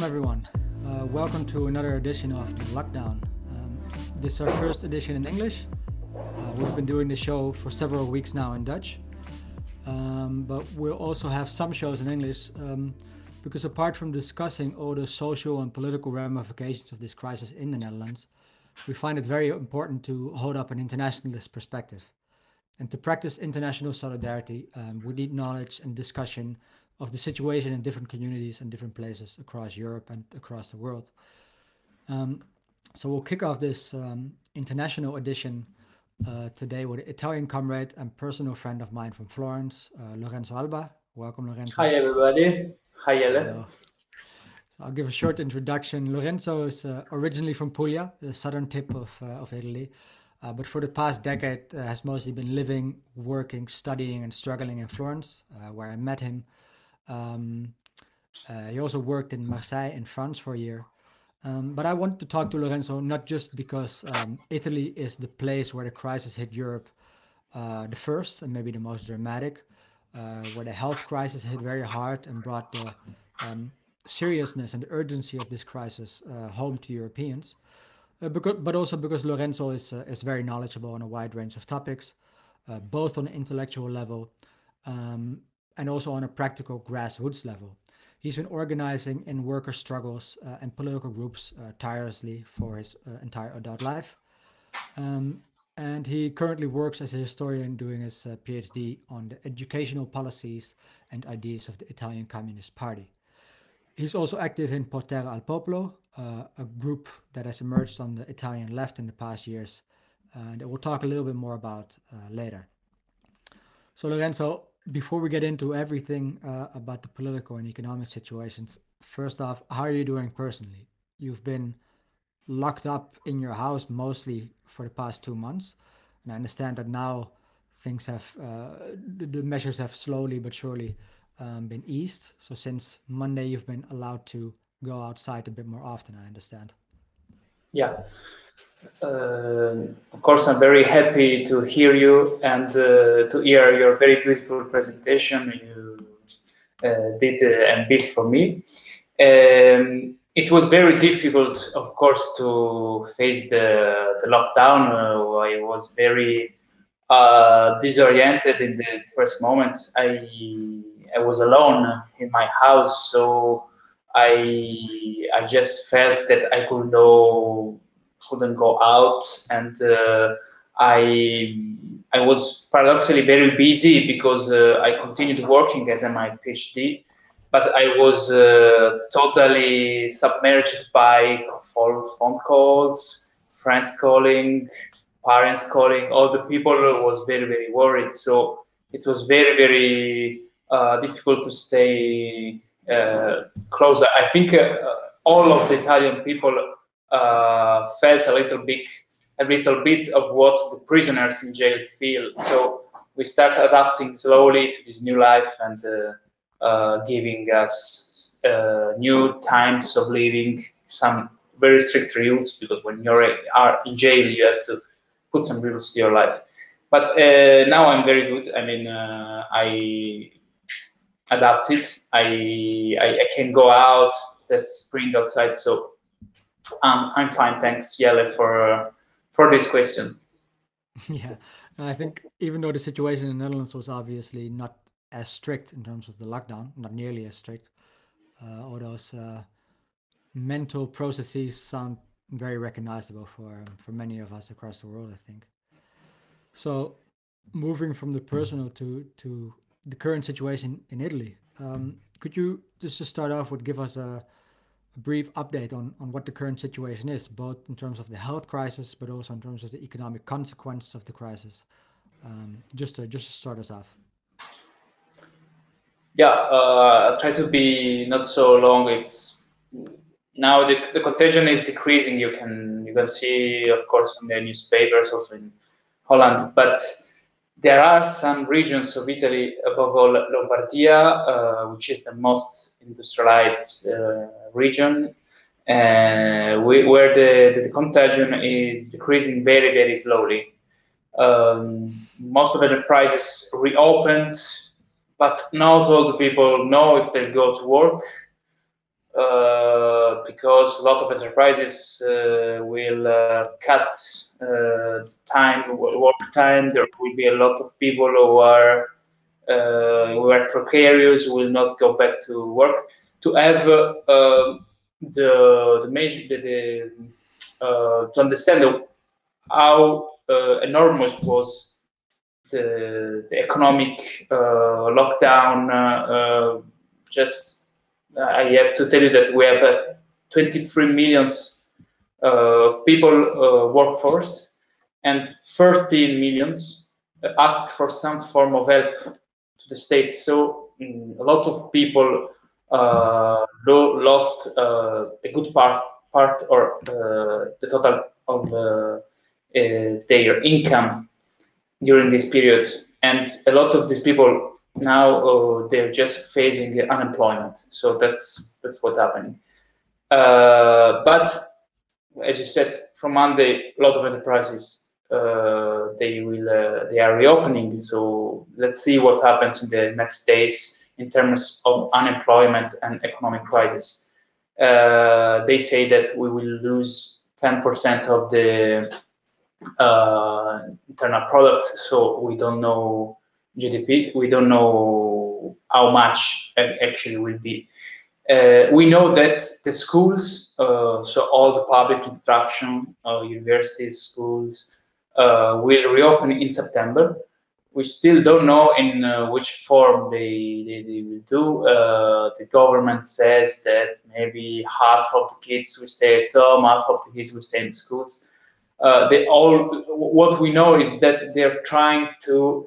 Welcome, everyone. Uh, welcome to another edition of The Lockdown. Um, this is our first edition in English. Uh, we've been doing the show for several weeks now in Dutch. Um, but we'll also have some shows in English um, because, apart from discussing all the social and political ramifications of this crisis in the Netherlands, we find it very important to hold up an internationalist perspective. And to practice international solidarity, um, we need knowledge and discussion of the situation in different communities and different places across Europe and across the world. Um, so we'll kick off this um, international edition uh, today with an Italian comrade and personal friend of mine from Florence, uh, Lorenzo Alba. Welcome, Lorenzo. Hi, everybody. Hi, Ellen. So I'll give a short introduction. Lorenzo is uh, originally from Puglia, the southern tip of, uh, of Italy. Uh, but for the past decade uh, has mostly been living, working, studying, and struggling in Florence, where I met him um, uh, he also worked in Marseille in France for a year. Um, but I want to talk to Lorenzo not just because um, Italy is the place where the crisis hit Europe uh, the first and maybe the most dramatic, uh, where the health crisis hit very hard and brought the um, seriousness and urgency of this crisis uh, home to Europeans. Uh, because, but also because Lorenzo is, uh, is very knowledgeable on a wide range of topics, both on an intellectual level um, and also on a practical grassroots level. He's been organizing in worker struggles uh, and political groups uh, tirelessly for his uh, entire adult life. Um, and he currently works as a historian doing his uh, PhD on the educational policies and ideas of the Italian Communist Party. He's also active in Potere al Popolo, uh, a group that has emerged on the Italian left in the past years, and we'll talk a little bit more about later. So, Lorenzo, before we get into everything uh, about the political and economic situations, first off, how are you doing personally? You've been locked up in your house mostly for the past two months, and I understand that now things have uh, the, measures have slowly but surely um, been eased. So since Monday, you've been allowed to go outside a bit more often. I understand. Yeah. Uh, of course, I'm very happy to hear you and uh, to hear your very beautiful presentation you uh, did uh, and built for me. Um, it was very difficult, of course, to face the, the lockdown. Uh, I was very uh, disoriented in the first moment. I I was alone in my house, so I I just felt that I could know couldn't go out, and uh, I I was paradoxically very busy because uh, I continued working as my PhD, but I was uh, totally submerged by phone calls, friends calling, parents calling. All the people was very very worried. So it was very very uh, difficult to stay uh, close. I think uh, all of the Italian people uh, felt a little bit a little bit of what the prisoners in jail feel. So we start adapting slowly to this new life and uh, giving us uh, new times of living, some very strict rules because when you're are in jail you have to put some rules to your life. But uh, now I'm very good. I mean, I adapted. I, I, I can go out. There's spring outside, so um, I'm fine, thanks, Jelle, for for this question. Yeah, I think even though the situation in the Netherlands was obviously not as strict in terms of the lockdown, not nearly as strict, uh, all those uh, mental processes sound very recognizable for for many of us across the world. I think. So, moving from the personal to to the current situation in Italy, um, could you just to start off with give us a a brief update on, on what the current situation is, both in terms of the health crisis, but also in terms of the economic consequences of the crisis. Um, just to just to start us off. Yeah, uh, I'll try to be not so long. It's now the, the contagion is decreasing. You can you can see, of course, in the newspapers, also in Holland, but there are some regions of Italy, above all Lombardia, uh, which is the most industrialized uh, region, uh, we, where the, the contagion is decreasing very, very slowly. Um, most of the enterprises reopened, but not all the people know if they'll go to work. uh, because a lot of enterprises uh, will uh, cut time, work time. There will be a lot of people who are who are precarious, will not go back to work. To have um, the the major the, the to understand how enormous was the, the economic uh, lockdown uh, just I have to tell you that we have uh, 23 millions uh, of people uh, workforce and 13 millions asked for some form of help to the state. So um, a lot of people uh, lost uh, a good part, part or uh, the total of their income during this period. And a lot of these people now uh, they're just facing unemployment. So that's that's what's happening. Uh, but as you said, from Monday, a lot of enterprises uh, they will uh, they are reopening. So let's see what happens in the next days in terms of unemployment and economic crisis. Uh, they say that we will lose 10% of the uh, internal product. So we don't know GDP. We don't know how much actually will be. Uh, we know that the schools, uh, so all the public instruction, uh, universities, schools, uh, will reopen in September. We still don't know in uh, which form they, they, they will do. Uh, the government says that maybe half of the kids will stay at home, half of the kids will stay in schools they all what we know is that they're trying to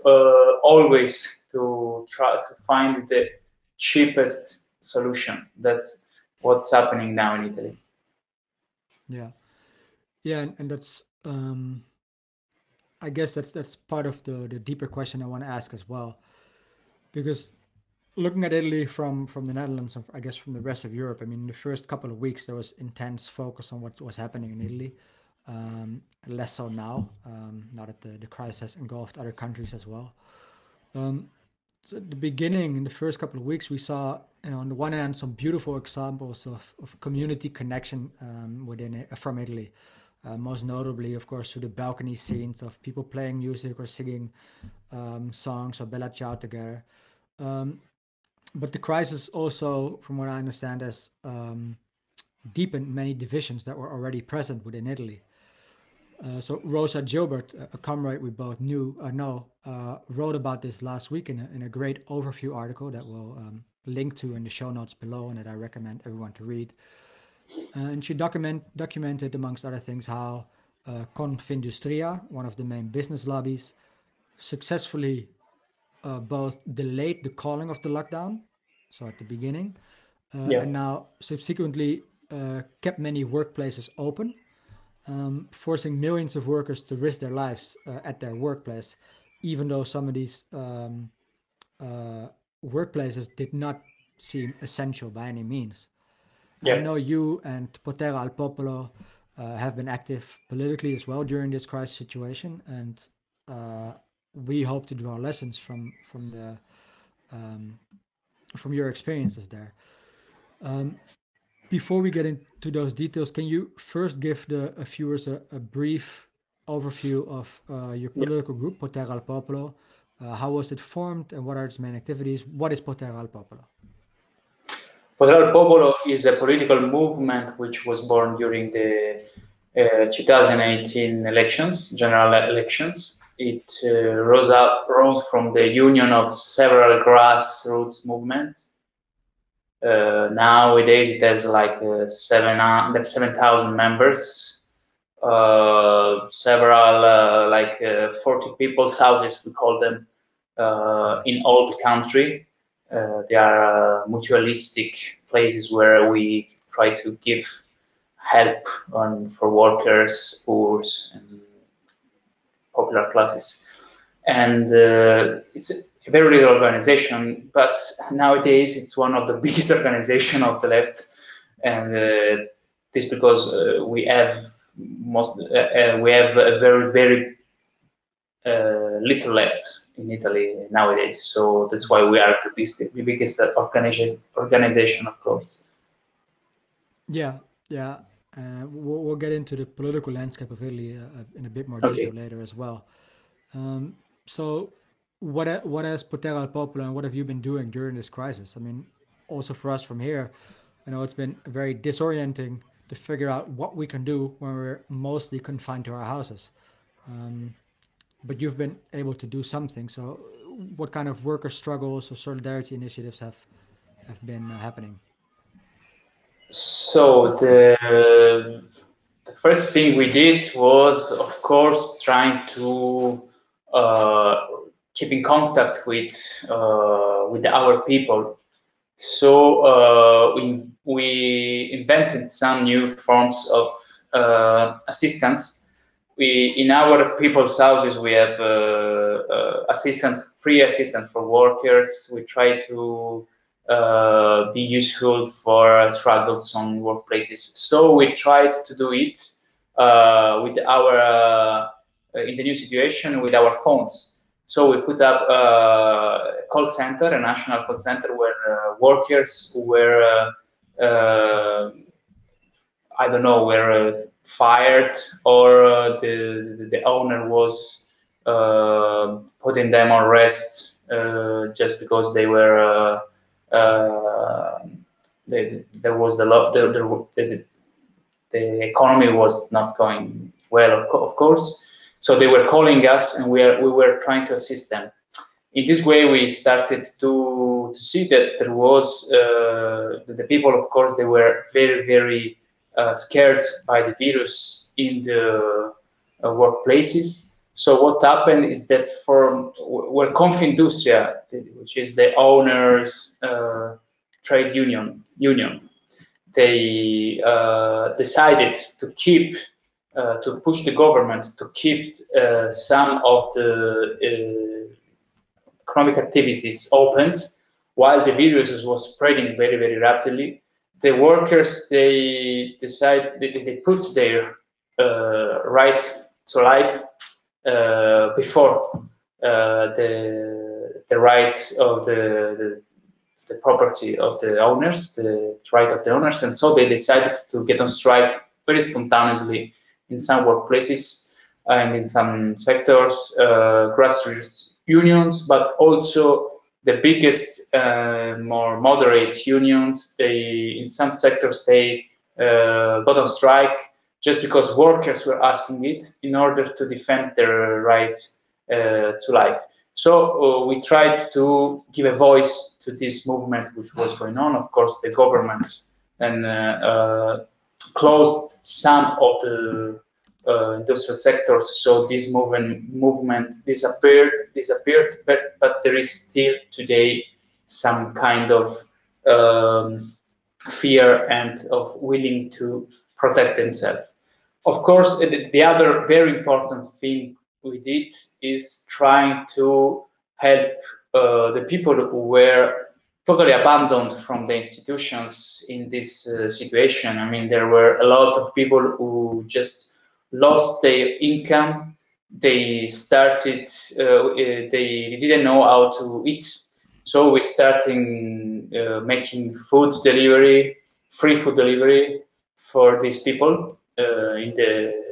always to try to find the cheapest solution. That's what's happening now in italy. Yeah. Yeah and, and that's um i guess that's that's part of the the deeper question i want to ask as well. Because looking at italy from from the netherlands i guess from the rest of europe i mean the first couple of weeks there was intense focus on what was happening in italy um, less so now, um, now that the, the crisis has engulfed other countries as well. Um, so at the beginning, in the first couple of weeks, we saw, you know, on the one hand, some beautiful examples of, of community connection um, within it, from Italy. Uh, most notably, of course, through the balcony scenes of people playing music or singing um, songs or Bella Ciao together. Um, but the crisis also, from what I understand, has um, deepened many divisions that were already present within Italy. Uh, so Rosa Gilbert, a comrade we both knew uh, know, uh, wrote about this last week in a, in a great overview article that we'll um, link to in the show notes below and that I recommend everyone to read. Uh, and she document documented, amongst other things, how uh, Confindustria, one of the main business lobbies, successfully uh, both delayed the calling of the lockdown, so at the beginning, yeah. and now subsequently kept many workplaces open um, forcing millions of workers to risk their lives uh, at their workplace, even though some of these um, uh, workplaces did not seem essential by any means. Yeah. I know you and Potere al Popolo uh, have been active politically as well during this crisis situation, and uh, we hope to draw lessons from from the um, from your experiences there. Um, before we get into those details, can you first give the uh, viewers a, a, brief overview of uh, your political group, Potere al Popolo? Uh, how was it formed and what are its main activities? What is Potere al Popolo? Potere al Popolo is a political movement which was born during the uh, 2018 elections, general elections. It uh, rose up rose from the union of several grassroots movements uh, nowadays, has like uh, seven uh, seven thousand members, uh, several uh, like uh, forty people's houses we call them in all the country. they are mutualistic places where we try to give help on for workers, poor, and popular classes, and it's very little organization, but nowadays it's one of the biggest organization of the left, and uh, this because uh, we have most uh, uh we have a very very uh, little left in Italy nowadays. So that's why we are the biggest, the biggest organization, organization, of course. Yeah, yeah. Uh, we'll, we'll, get into the political landscape of Italy in a bit more detail okay. later as well. Um, so, what what has Potere al Popolo and what have you been doing during this crisis? I mean, also for us from here, I know it's been very disorienting to figure out what we can do when we're mostly confined to our houses. Um, but you've been able to do something. So, what kind of worker struggles or solidarity initiatives have have been uh, happening? So the the first thing we did was, of course, trying to uh, keep in contact with uh, with our people. So uh, we we invented some new forms of uh, assistance. We in our people's houses we have assistance, free assistance for workers. We try to uh, be useful for struggles on workplaces. So we tried to do it uh, with our uh, in the new situation with our phones. So we put up uh, a call center, a national call center, where uh, workers were uh, uh I don't know were uh, fired or the the owner was putting them on rest just because they were uh, the, there was the, the, the, the economy was not going well, of course. So they were calling us, and we are, we were trying to assist them. In this way, we started to, to see that there was uh, the people, of course, they were very very uh, scared by the virus in the uh, workplaces so what happened is that for where Confindustria, which is the owners' uh, trade union, union, they uh, decided to keep uh, to push the government to keep uh, some of the uh, economic activities opened while the virus was spreading very very rapidly. The workers they decide they, they put their uh, right to life uh, before the the rights of the, the, the property of the owners, the right of the owners, and so they decided to get on strike very spontaneously in some workplaces and in some sectors, uh, grassroots unions, but also the biggest, uh, more moderate unions. They, in some sectors, they uh, got on strike just because workers were asking it in order to defend their right uh, to life. So uh, we tried to give a voice to this movement which was going on. Of course, the government and uh, uh closed some of the uh, industrial sectors, so this movement movement disappeared. Disappeared, but but there is still today some kind of um, fear and of willing to protect themselves. Of course, the other very important thing we did is trying to help uh, the people who were totally abandoned from the institutions in this uh, situation. I mean, there were a lot of people who just lost their income. They started, uh, they didn't know how to eat. So we started uh, making food delivery, free food delivery for these people uh, in the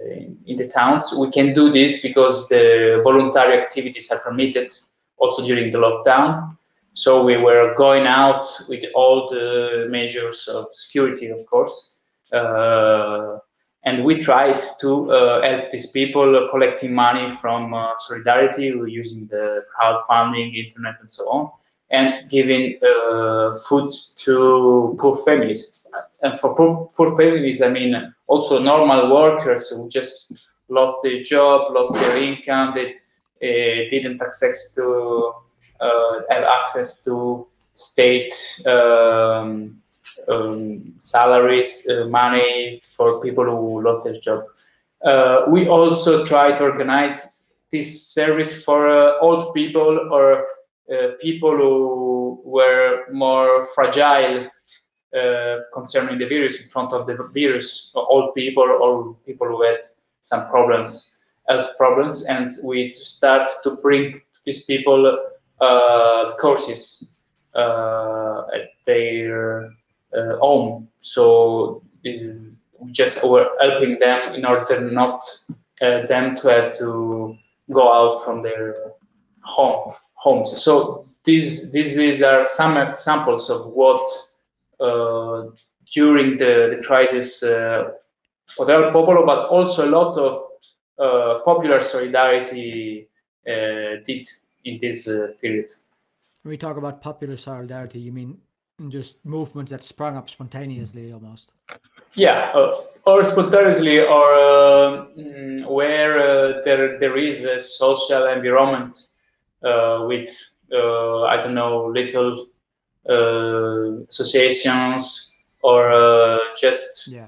in the towns. We can do this because the voluntary activities are permitted also during the lockdown. So we were going out with all the measures of security, of course, uh, and we tried to uh, help these people collecting money from uh, solidarity using the crowdfunding, internet, and so on, and giving uh, food to poor families. And for poor, poor families, I mean, also normal workers who just lost their job, lost their income, they uh, didn't access to uh, have access to state um, um, salaries, uh, money for people who lost their job. Uh, we also try to organize this service for uh, old people or uh, people who were more fragile uh, concerning the virus in front of the virus, old people or people who had some problems, health problems, and we start to bring these people uh, courses uh, at their uh, home. So we just were helping them in order not them to have to go out from their home homes. So these these are some examples of what uh, during the, the crisis uh, Potere Popolo, but also a lot of uh, popular solidarity uh, did in this uh, period. When we talk about popular solidarity, you mean just movements that sprung up spontaneously almost? Yeah, uh, or spontaneously, or uh, mm, where uh, there there is a social environment with I don't know little associations or just yeah.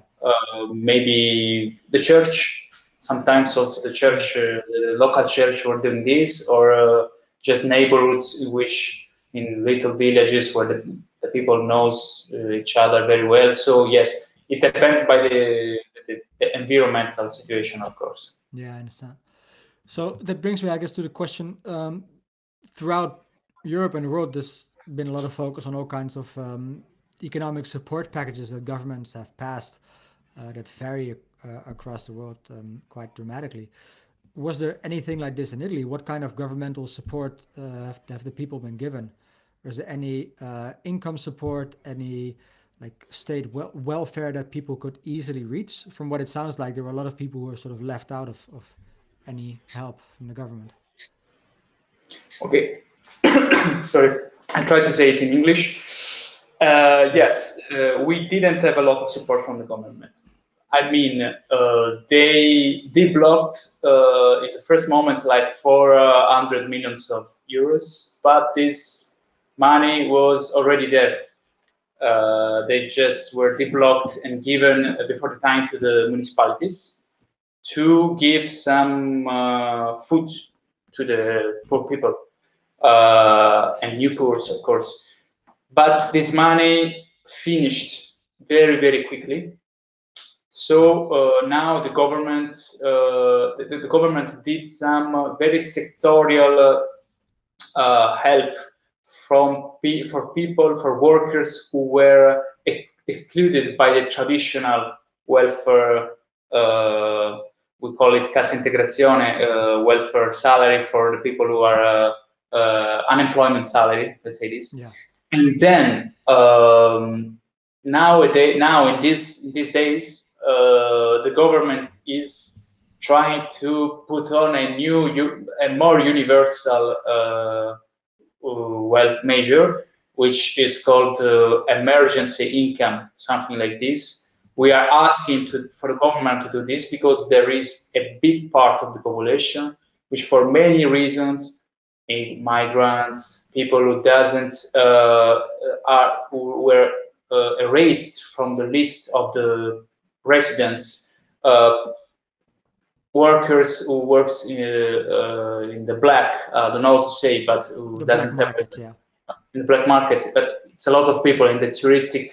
maybe the church sometimes also the church, uh, the local church were doing this, or uh, just neighborhoods which in little villages where the, the people knows uh, each other very well. So yes, it depends by the, the, the, environmental situation, of course. Yeah, I understand. So that brings me, I guess, to the question. Um, throughout Europe and the world, there's been a lot of focus on all kinds of um, economic support packages that governments have passed uh, that vary uh, across the world um, quite dramatically. Was there anything like this in Italy? What kind of governmental support uh, have, have, the people been given? Is there any uh, income support, any like state wel welfare that people could easily reach? From what it sounds like, there were a lot of people who were sort of left out of, of any help from the government. Okay, sorry, I try to say it in English. Uh, yes, uh, we didn't have a lot of support from the government. I mean, uh, they deblocked uh, in the first moments like 400 millions of euros, but this money was already there. Uh, they just were deblocked and given before the time to the municipalities to give some uh, food to the poor people uh, and new poor, of course. But this money finished very, very quickly so uh, now the government, uh, the, the, government did some uh, very sectorial uh, help from for people, for workers who were ex excluded by the traditional welfare. Uh, we call it cassa integrazione, uh, welfare salary for the people who are unemployment salary. Let's say this. Yeah. And then um, nowadays, now in these in these days, uh, the government is trying to put on a new, a more universal uh, wealth measure, which is called uh, emergency income, something like this. We are asking to, for the government to do this because there is a big part of the population which, for many reasons, migrants, people who doesn't uh, are who were uh, erased from the list of the residents, uh, workers who works in, uh, in the black, I don't know what to say, but who the doesn't have market, yeah. in the black market. But it's a lot of people in the touristic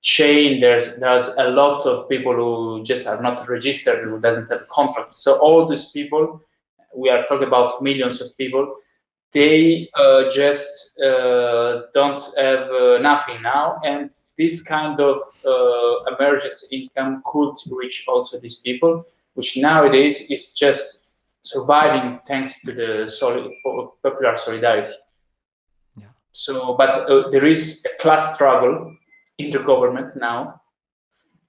chain. There's there's a lot of people who just are not registered, who doesn't have a contract. So all these people, we are talking about millions of people they uh, just uh, don't have uh, nothing now and this kind of uh, emergency income could reach also these people which nowadays is just surviving thanks to the solid, popular solidarity yeah. so but uh, there is a class struggle in the government now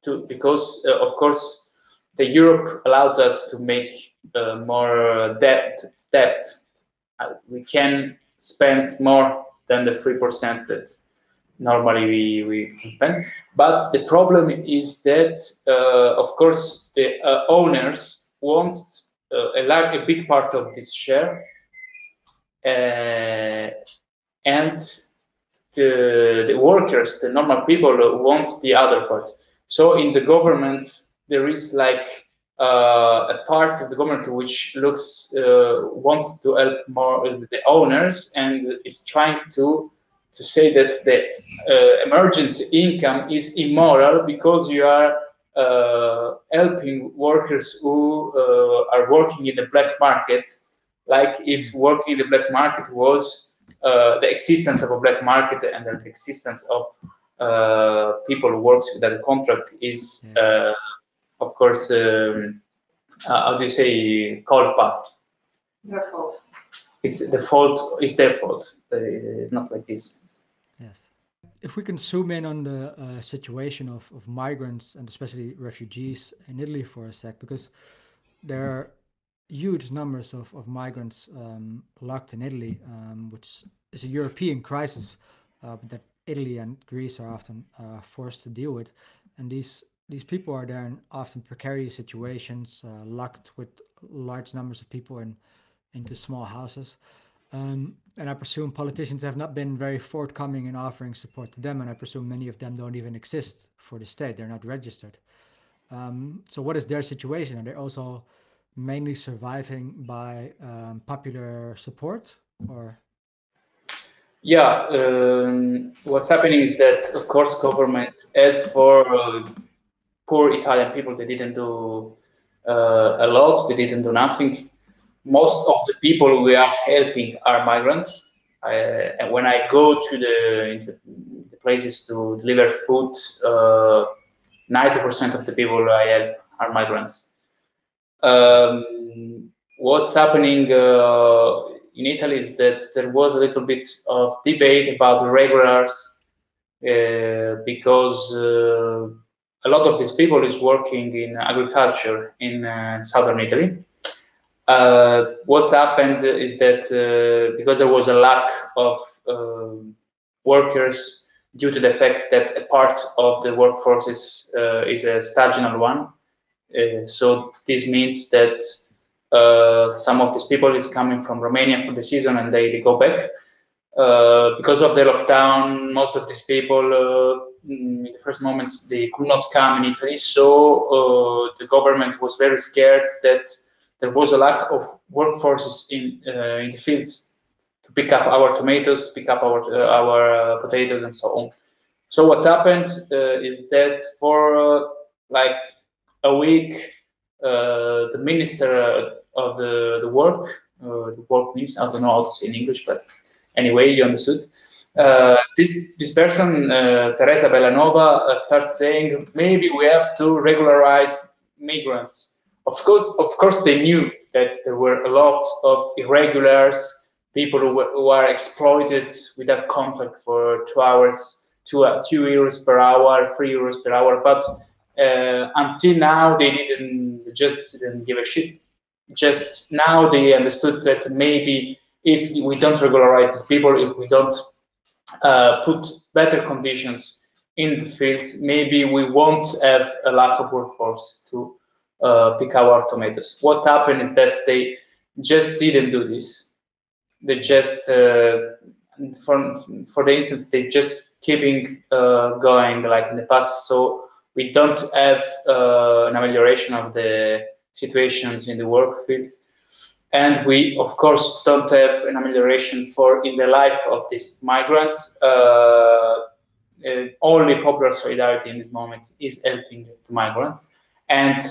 to, because uh, of course the europe allows us to make more debt debt we can spend more than the 3% that normally we, we can spend. But the problem is that, uh, of course, the uh, owners want uh, a, large, a big part of this share uh, and the, the workers, the normal people wants the other part. So in the government, there is like uh, a part of the government which looks uh, wants to help more the owners and is trying to to say that the uh, emergency income is immoral because you are uh, helping workers who uh, are working in the black market like if working in the black market was uh, the existence of a black market and the existence of uh, people who works without a contract is. Uh, of course, um, uh, how do you say, culpa? Their fault. It's the fault. It's their fault. It's not like this. Yes. If we can zoom in on the uh, situation of, of migrants and especially refugees in Italy for a sec, because there are huge numbers of, of migrants um, locked in Italy, um, which is a European crisis uh, that Italy and Greece are often uh, forced to deal with. And these these people are there in often precarious situations, uh, locked with large numbers of people in into small houses. Um, and I presume politicians have not been very forthcoming in offering support to them, and I presume many of them don't even exist for the state; they're not registered. Um, so, what is their situation? Are they also mainly surviving by um, popular support, or yeah, um, what's happening is that, of course, government, as for uh, poor Italian people, they didn't do uh, a lot, they didn't do nothing. Most of the people we are helping are migrants. and when I go to the, the places to deliver food, 90% uh, of the people I help are migrants. Um, what's happening uh, in Italy is that there was a little bit of debate about regulars uh, because uh, a lot of these people is working in agriculture in uh, southern Italy. Uh, what happened is that uh, because there was a lack of um, workers due to the fact that a part of the workforce is, uh, is a stagional one, so this means that uh, some of these people is coming from Romania for the season and they, they go back. Uh, because of the lockdown, most of these people, uh, in the first moments, they could not come in Italy. So uh, the government was very scared that there was a lack of workforces in uh, in the fields to pick up our tomatoes, to pick up our uh, our uh, potatoes, and so on. So what happened uh, is that for like a week, the minister of the, the work. Uh, the work means I don't know how to say in English, but anyway, you understood. Uh, this this person, uh, Teresa Bellanova, uh, starts saying maybe we have to regularize migrants. Of course, of course, they knew that there were a lot of irregulars, people who, who are exploited without contract for two hours, two uh, two euros per hour, three euros per hour. But until now, they didn't just didn't give a shit just now they understood that maybe if we don't regularize these people, if we don't uh, put better conditions in the fields, maybe we won't have a lack of workforce to uh, pick our tomatoes. What happened is that they just didn't do this. They just, uh, for, for the instance, they just keeping uh, going like in the past. So we don't have uh, an amelioration of the situations in the work fields. And we, of course, don't have an amelioration for in the life of these migrants. Uh, uh, only popular solidarity in this moment is helping the migrants and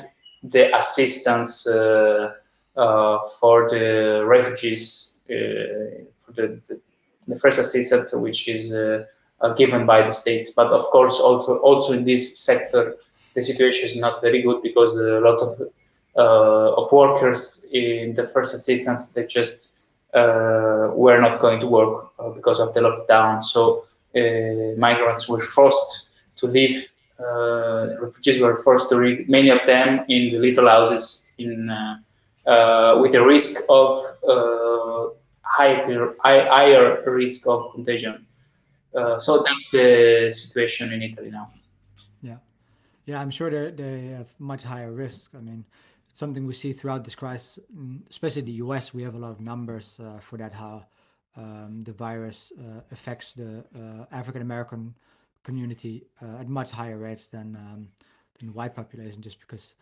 the assistance uh, uh for the refugees, uh, for the, the, the, first assistance, which is given by the state. But of course, also also in this sector, the situation is not very good because a lot of of workers in the first assistance that just uh, were not going to work uh, because of the lockdown. So migrants were forced to leave. refugees were forced to leave. Many of them in the little houses in with the risk of higher, higher risk of contagion. Uh, so that's the situation in Italy now. Yeah, yeah, I'm sure they they have much higher risk. I mean, something we see throughout this crisis, mm, especially the US. We have a lot of numbers uh, for that how um, the virus uh, affects the uh, African American community uh, at much higher rates than um, than the white population, just because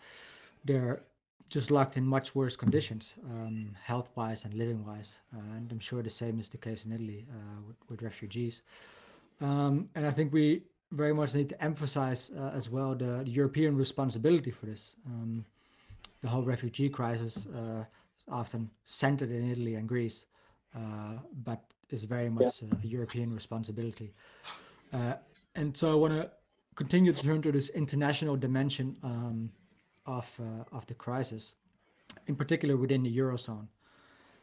they're just locked in much worse conditions, um, health wise and living wise. Uh, and I'm sure the same is the case in Italy uh, with, with, refugees. Um, and I think we very much need to emphasize as well the, the, European responsibility for this. Um, the whole refugee crisis uh, often centered in Italy and Greece, uh, but is very much yeah. a, European responsibility. Uh, and so I want to continue to turn to this international dimension um, of uh, of the crisis, in particular within the eurozone.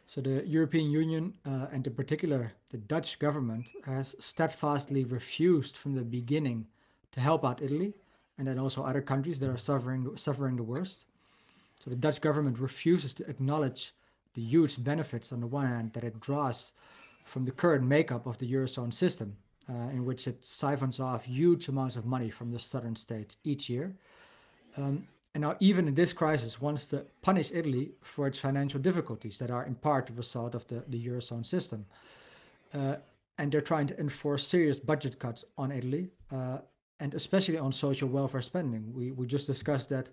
So the European Union, uh, and in particular the Dutch government, has steadfastly refused from the beginning to help out Italy, and then also other countries that are suffering suffering the worst. So the Dutch government refuses to acknowledge the huge benefits on the one hand that it draws from the current makeup of the eurozone system, uh, in which it siphons off huge amounts of money from the southern states each year. Um, and now, even in this crisis, wants to punish Italy for its financial difficulties that are in part the result of the, the eurozone system. Uh, and they're trying to enforce serious budget cuts on Italy, uh, and especially on social welfare spending. We, we just discussed that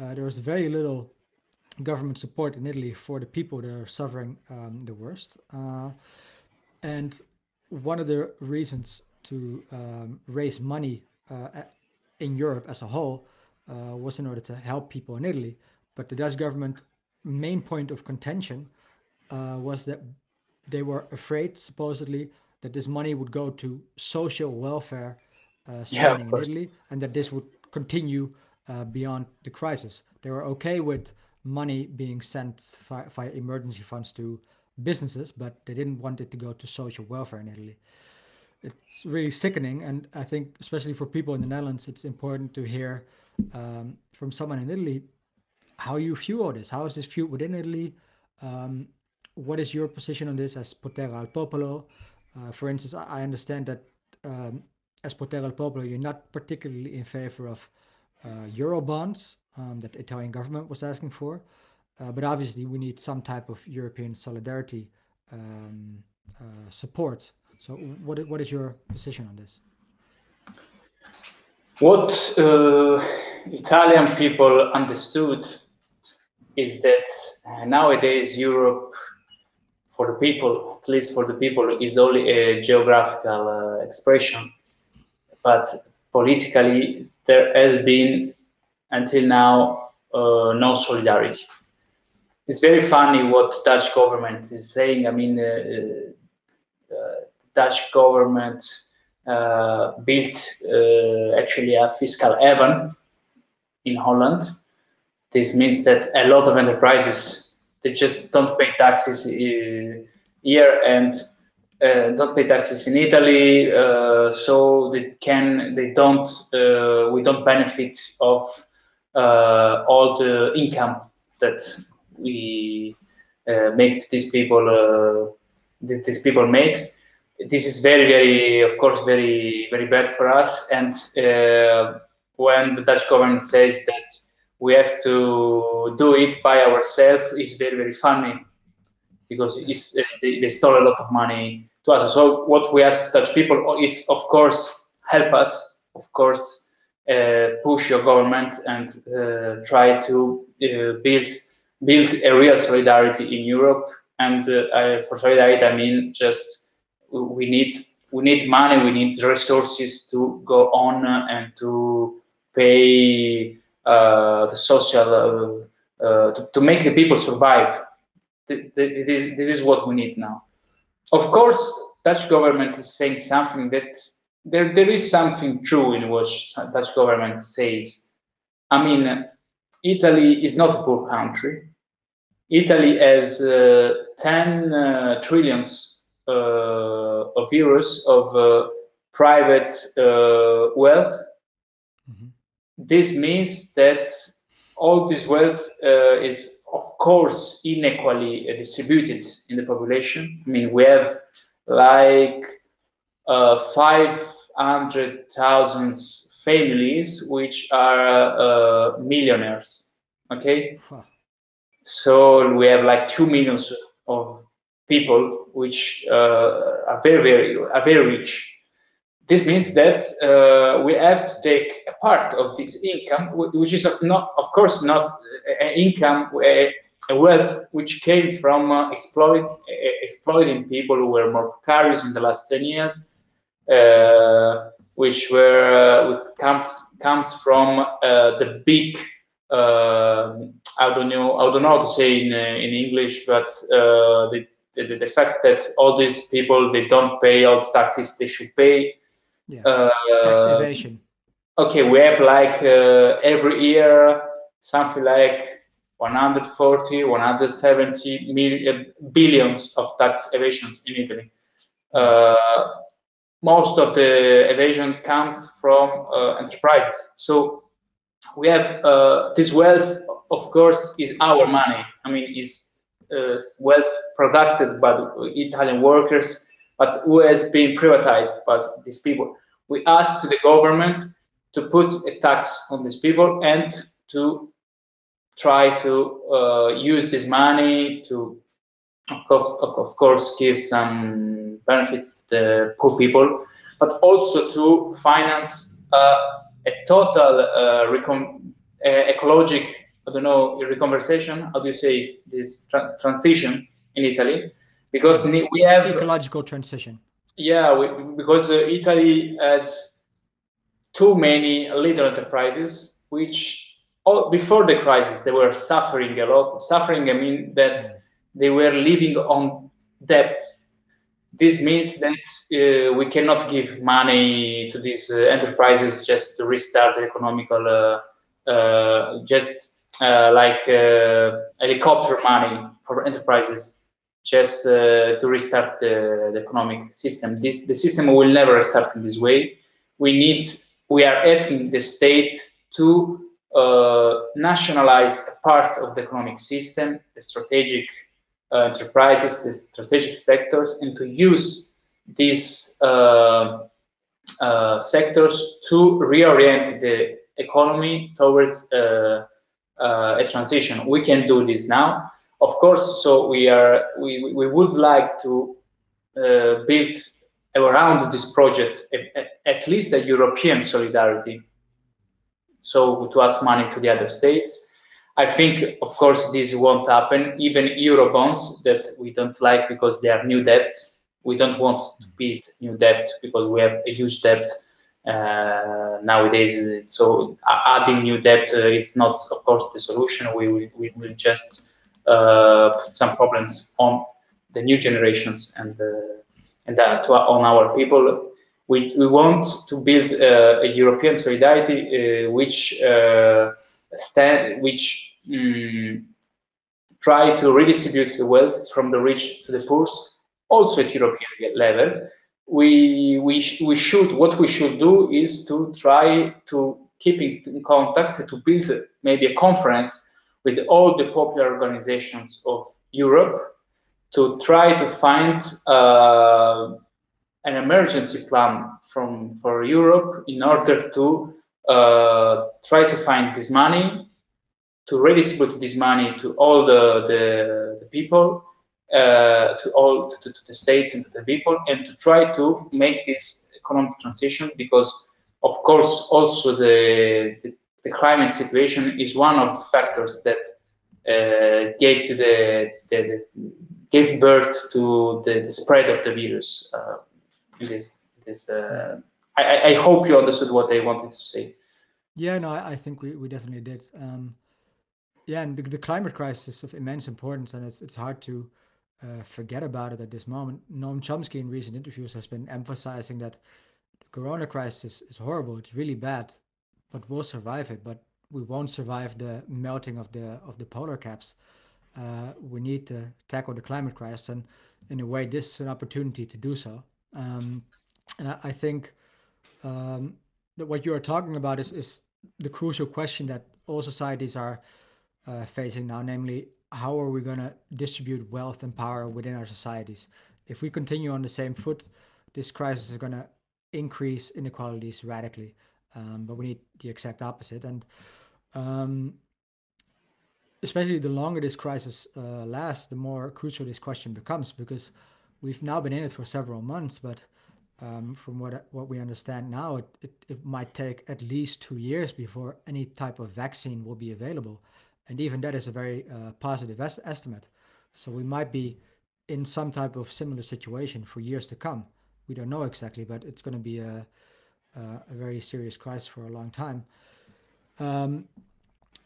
uh, was very little government support in Italy for the people that are suffering um, the worst. Uh, and one of the reasons to um, raise money uh, in Europe as a whole uh, was in order to help people in Italy. But the Dutch government main point of contention uh, was that they were afraid, supposedly, that this money would go to social welfare uh, spending yeah, in Italy, and that this would continue uh, beyond the crisis. They were okay with money being sent via, emergency funds to businesses, but they didn't want it to go to social welfare in Italy. It's really sickening, and I think especially for people in the Netherlands, it's important to hear um, from someone in Italy how you view all this. How is this viewed within Italy? Um, what is your position on this as Potere al Popolo? Uh, for instance, I understand that um, as Potere al Popolo, you're not particularly in favor of uh, euro bonds um, that the Italian government was asking for. Uh, but obviously, we need some type of European solidarity um, uh, support. So, what what is your position on this? What uh, Italian people understood is that nowadays Europe, for the people, at least for the people, is only a geographical uh, expression. But politically, there has been until now uh, no solidarity it's very funny what Dutch government is saying. I mean, uh, uh, Dutch government uh, built uh, actually a fiscal haven in Holland. This means that a lot of enterprises they just don't pay taxes uh, here and uh, don't pay taxes in Italy, so they can they don't we don't benefit of all the income that we uh, make these people uh, these people makes this is very very of course very very bad for us. And uh, when the dutch government says that we have to do it by ourselves is very very funny because uh, they, they stole a lot of money to us so what we ask dutch people is of course help us of course uh, push your government and uh, try to build build a real solidarity in Europe. And uh, for solidarity, I mean just we need we need money, we need resources to go on and to pay uh, the social uh, uh to, to, make the people survive. This is, this is what we need now. Of course, Dutch government is saying something that there, there is something true in what Dutch government says. I mean, Italy is not a poor country. Italy has uh, 10 uh, trillions uh, of euros of uh, private uh, wealth. Mm-hmm. This means that all this wealth uh, is, of course, inequally uh, distributed in the population. I mean, we have like uh, 500,000 families which are uh, millionaires. Okay. Huh so we have like two millions of people which uh, are very, very, are very rich. This means that uh, we have to take a part of this income, which is of not, of course, not an income, a, wealth which came from uh, exploit, exploiting people who were more precarious in the last 10 years, uh, which were uh, comes comes from uh, the big I don't know I don't know how to say in uh, in English, but uh, the, the, the fact that all these people they don't pay all the taxes they should pay, Yeah. Uh, tax evasion. Okay, we have like uh, every year something like 140, 170 million billions of tax evasions in Italy. Uh, most of the evasion comes from uh, enterprises. So we have uh, this wealth, of course, is our money. I mean, is uh, wealth produced by the Italian workers, but who has been privatized by these people. We ask to the government to put a tax on these people and to try to uh, use this money to, of course, of course, give some benefits to the poor people, but also to finance uh, a total uh, recom- ecologic, I don't know, reconversation. How do you say this tra- transition in Italy? Because we have ecological transition. Yeah, we, because uh, Italy has too many little enterprises which all, before the crisis, they were suffering a lot. Suffering, I mean that they were living on debts. This means that uh, we cannot give money to these uh, enterprises just to restart the economical, uh, uh just uh, like uh, helicopter money for enterprises, just to restart the, the economic system. This the system will never start in this way. We need. We are asking the state to uh, nationalized parts of the economic system, the strategic uh, enterprises, the strategic sectors, and to use these uh, uh sectors to reorient the economy towards uh, uh, a transition. We can do this now, of course. So we are we we would like to build around this project at least a European solidarity so to ask money to the other states. I think, of course, this won't happen. Even Eurobonds that we don't like because they are new debt. We don't want to build new debt because we have a huge debt uh, nowadays. So adding new debt uh, is not, of course, the solution. We will, we will just uh, put some problems on the new generations and uh, and that on our people we, we want to build uh, a European solidarity uh, which uh, stand which um, try to redistribute the wealth from the rich to the poor, also at European level. We we we should what we should do is to try to keep in contact to build maybe a conference with all the popular organizations of Europe to try to find uh, an emergency plan from for Europe in order to uh, try to find this money, to redistribute this money to all the the, the people, uh, to all to, to, the states and to the people, and to try to make this economic transition because, of course, also the, the, the climate situation is one of the factors that uh, gave to the, the, the, gave birth to the, the spread of the virus. Uh, this this uh, I, I hope you understood what I wanted to say yeah no i, I think we, we definitely did um, yeah and the, climate crisis is of immense importance and it's, it's hard to uh, forget about it at this moment noam chomsky in recent interviews has been emphasizing that the corona crisis is horrible it's really bad but we'll survive it but we won't survive the melting of the of the polar caps uh, we need to tackle the climate crisis and in a way this is an opportunity to do so um, and I, I think um, that what you are talking about is, is the crucial question that all societies are uh, facing now, namely, how are we going to distribute wealth and power within our societies? If we continue on the same foot, this crisis is going to increase inequalities radically. Um, but we need the exact opposite. And um, especially the longer this crisis uh, lasts, the more crucial this question becomes because we've now been in it for several months, but um, from what what we understand now, it, it, it might take at least two years before any type of vaccine will be available, and even that is a very uh, positive es- estimate. So we might be in some type of similar situation for years to come. We don't know exactly, but it's going to be a, a, a very serious crisis for a long time. Um,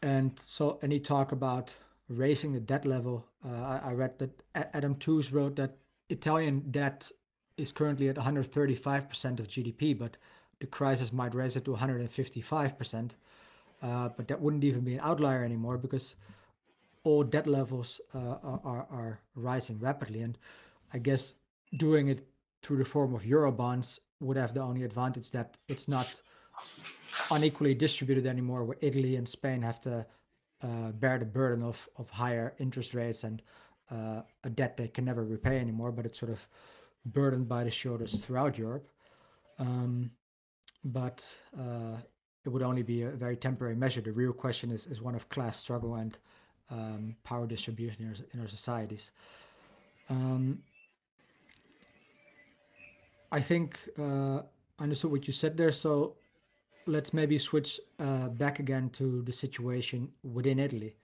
and so any talk about raising the debt level, uh, I, I, read that Adam Tooze wrote that Italian debt is currently at 135% of GDP, but the crisis might raise it to 155%, uh, but that wouldn't even be an outlier anymore because all debt levels uh, are, are rising rapidly. And I guess doing it through the form of euro bonds would have the only advantage that it's not unequally distributed anymore, where Italy and Spain have to uh, bear the burden of, of higher interest rates and uh, a debt they can never repay anymore, but it's sort of burdened by the shoulders throughout Europe. Um, but uh, it would only be a very temporary measure. The real question is, is one of class struggle and um, power distribution in our, in our societies. Um, I think uh, I understood what you said there. So let's maybe switch uh, back again to the situation within Italy,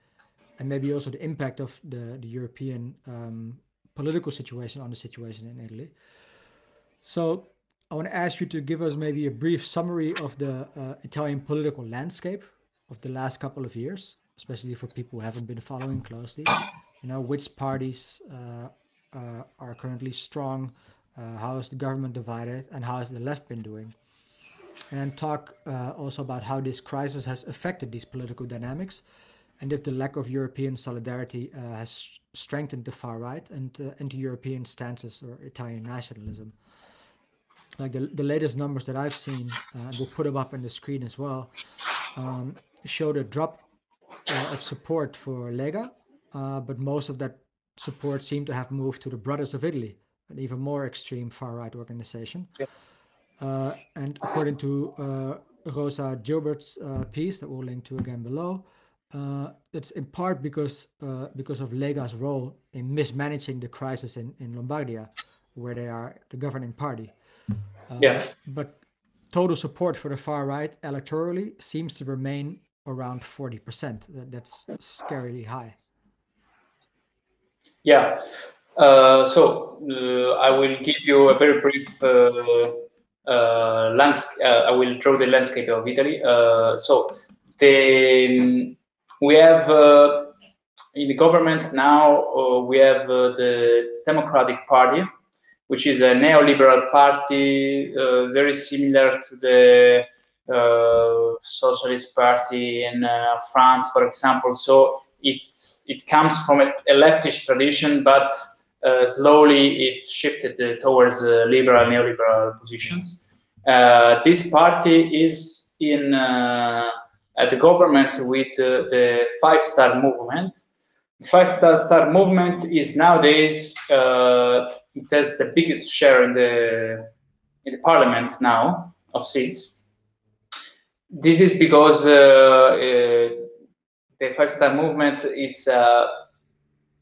and maybe also the impact of the the European um, political situation on the situation in Italy. So I want to ask you to give us maybe a brief summary of the uh, Italian political landscape of the last couple of years, especially for people who haven't been following closely. You know, which parties uh, uh, are currently strong, uh, how is the government divided, and how has the left been doing? And talk uh, also about how this crisis has affected these political dynamics, and if the lack of European solidarity uh, has strengthened the far right and anti-European stances or Italian nationalism like the, the latest numbers that I've seen, uh, we'll put them up on the screen as well, um, showed a drop uh, of support for Lega, uh, but most of that support seemed to have moved to the Brothers of Italy, an even more extreme far right organization. Yeah. Uh, and according to uh, Rosa Gilbert's uh, piece that we'll link to again below, it's in part because because of Lega's role in mismanaging the crisis in, in Lombardia, where they are the governing party. Uh, yeah. But total support for the far right electorally seems to remain around 40%. That, that's scarily high. Yeah. Uh, so uh, I will give you a very brief uh, landscape. I will draw the landscape of Italy. so the we have in the government now we have the Democratic Party, which is a neoliberal party very similar to the uh, Socialist Party in uh, France, for example. So it's, it comes from a, a tradition, but slowly it shifted uh, towards uh, liberal, neoliberal positions. this party is in at the government with the Five Star Movement. Five Star Movement is nowadays it has the biggest share in the in the parliament now of seats. This is because uh, uh, the Five Star Movement it's a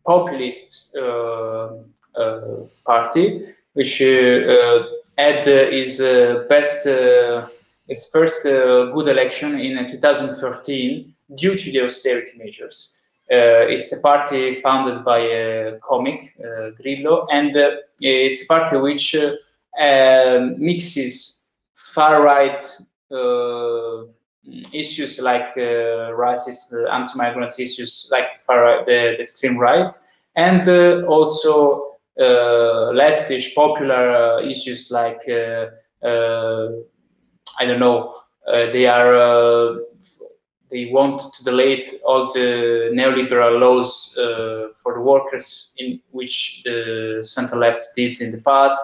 populist uh, uh party, which uh, had his best his first good election in 2013 due to the austerity measures. Uh, it's a party founded by a comic, uh, Grillo, and uh, it's a party which mixes far right issues like racist, anti-migrant issues like the far right, the, extreme right, and also leftish popular issues like I don't know, uh, they are they want to delete all the neoliberal laws uh, for the workers in which the center left did in the past.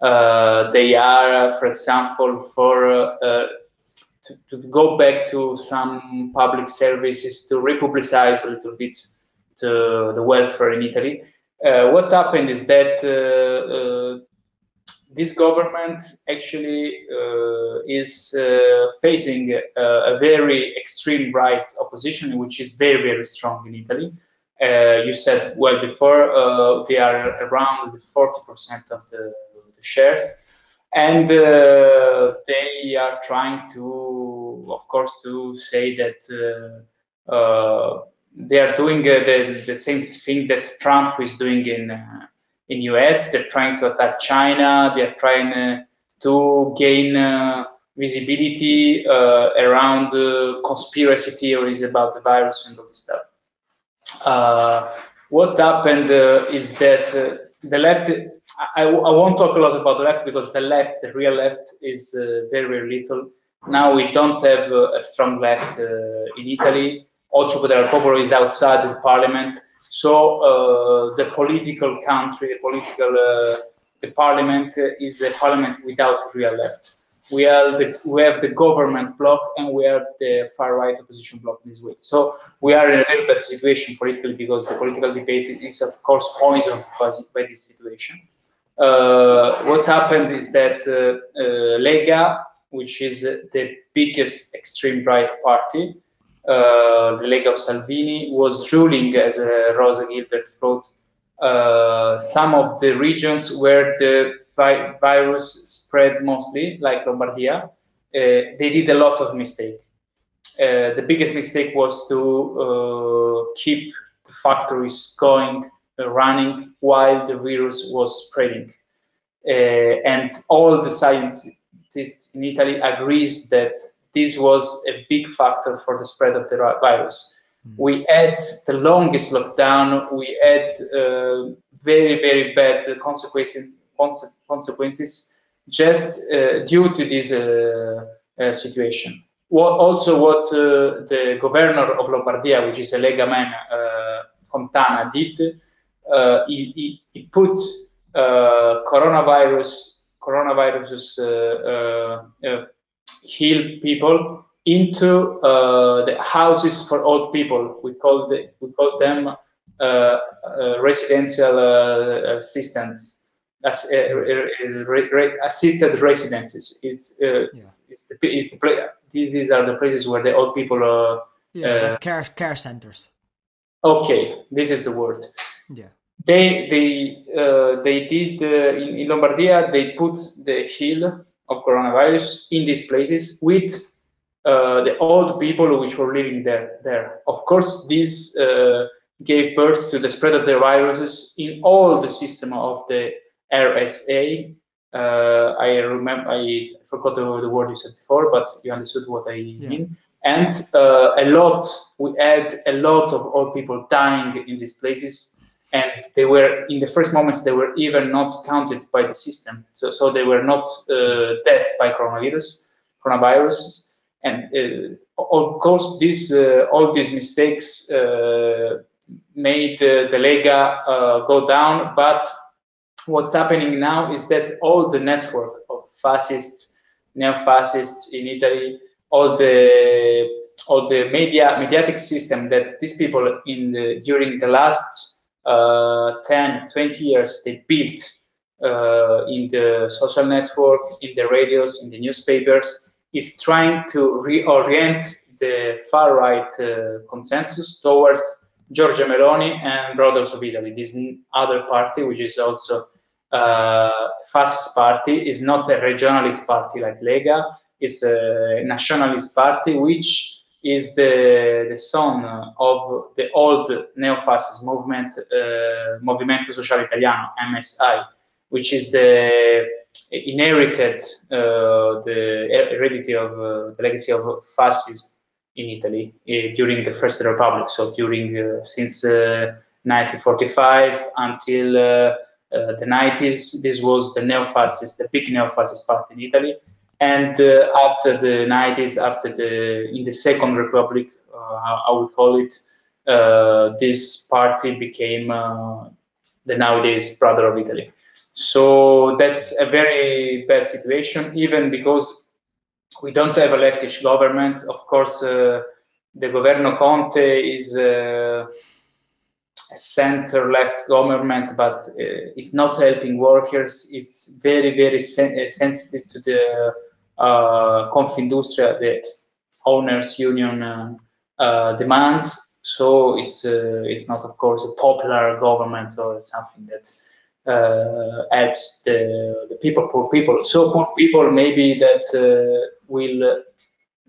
Uh, they are, for example, for uh, uh to, to, go back to some public services to republicize a little bit the, the welfare in Italy. Uh, what happened is that uh, this government actually uh, is uh, facing a, very extreme right opposition, which is very, very strong in Italy. Uh, you said well before uh, they are around the 40% of the, the, shares, and uh, they are trying to, of course, to say that uh, they are doing the, the same thing that Trump is doing in in US. They're trying to attack China. They're trying uh, to gain uh, visibility uh, around conspiracy theories about the virus and all this stuff. what happened is that the left I, I won't talk a lot about the left because the left, the real left, is uh, very, very little. Now we don't have uh, a strong left uh, in Italy. Also, Potere al Popolo is outside the parliament. So uh, the political country, the political, the parliament is a parliament without real left. We have the we have the government bloc and we have the far right opposition bloc this way. So we are in a very bad situation politically because the political debate is of course poisoned by this situation. Uh, what happened is that uh, uh, Lega, which is the biggest extreme right party, uh, the Lega of Salvini, was ruling, as uh, Rosa Gilbert wrote, uh, some of the regions where the vi virus spread mostly, like Lombardia. they did a lot of mistake. the biggest mistake was to keep the factories going running while the virus was spreading. Uh, and all the scientists in Italy agrees that this was a big factor for the spread of the virus. Mm. We had the longest lockdown. We had uh, very, very bad consequences, consequences just uh, due to this uh, uh situation. What, also, what uh, the governor of Lombardia, which is a Lega man, uh, Fontana, did, he, he, he, put coronavirus, coronavirus heal people into uh, the houses for old people. We call the, we call them uh, uh, residential uh, assistants, as, uh, re, re, assisted residences. It's, uh, yeah. it's, it's, the, it's the these are the places where the old people are. yeah, like care care centers. Okay, this is the word. Yeah. They they they did in, in Lombardia. They put the hill of coronavirus in these places with uh, the old people which were living there. There, of course, this uh, gave birth to the spread of the viruses in all the system of the RSA. Uh, I remember, I forgot the, the, word you said before, but you understood what I yeah. mean. And uh, a lot, we had a lot of old people dying in these places and they were in the first moments they were even not counted by the system. So so they were not uh, dead by coronavirus coronaviruses. And uh, of course this uh, all these mistakes uh, made uh, the lega uh, go down. But what's happening now is that all the network of fascists neo-fascists in italy all the all the media mediatic system that these people in the, during the last uh, 10, 20 years they built uh, in the social network, in the radios, in the newspapers, is trying to reorient the far right uh, consensus towards Giorgia Meloni and Brothers of Italy. This other party, which is also uh, fascist party, is not a regionalist party like Lega, it's a nationalist party which is the, the son of the old neo-fascist movement, uh, Movimento Sociale Italiano, MSI, which is the inherited uh, the heredity of uh, the legacy of fascism in Italy uh, during the First Republic. So during uh, since 1945 uh, until the 90s, this was the neo-fascist, the big neo-fascist party in Italy and uh, after the 90s after the in the second republic uh, how, we call it uh, this party became uh, the nowadays brother of italy. So that's a very bad situation even because we don't have a leftist government. Of course uh, the governo conte is uh, a center left government but it's not helping workers. It's very very sen sensitive to the uh, Confindustria, the owners union uh, uh, demands. So it's it's not, of course, a popular government or something that helps the, the people, poor people. So poor people maybe that will,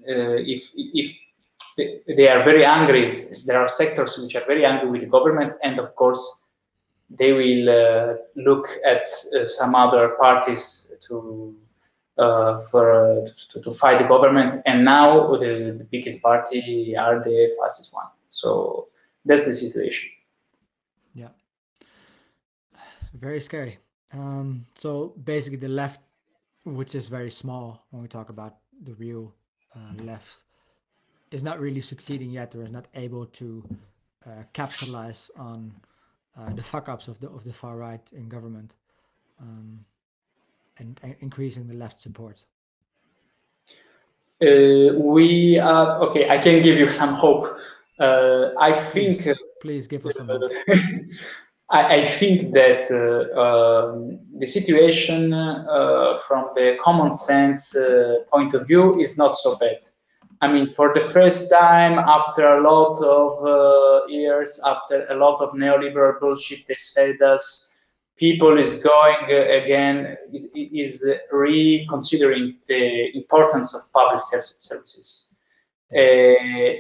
if if they are very angry. There are sectors which are very angry with the government, and of course, they will uh, look at uh, some other parties to uh, for uh, to, to, fight the government. And now the, the biggest party are the fastest one. So that's the situation. Yeah, very scary. Um, so basically, the left, which is very small when we talk about the real uh, left, is not really succeeding yet, or is not able to uh, capitalize on uh, the fuck ups of the of the far right in government, um, and, and increasing the left support. Uh, we are okay. I can give you some hope. Uh, I think. Please, please give us some hope. I, I, think that uh, um, the situation uh, from the common sense uh, point of view is not so bad. I mean, for the first time, after a lot of uh, years, after a lot of neoliberal bullshit, they said us people is going uh, again is, is reconsidering the importance of public services. Uh,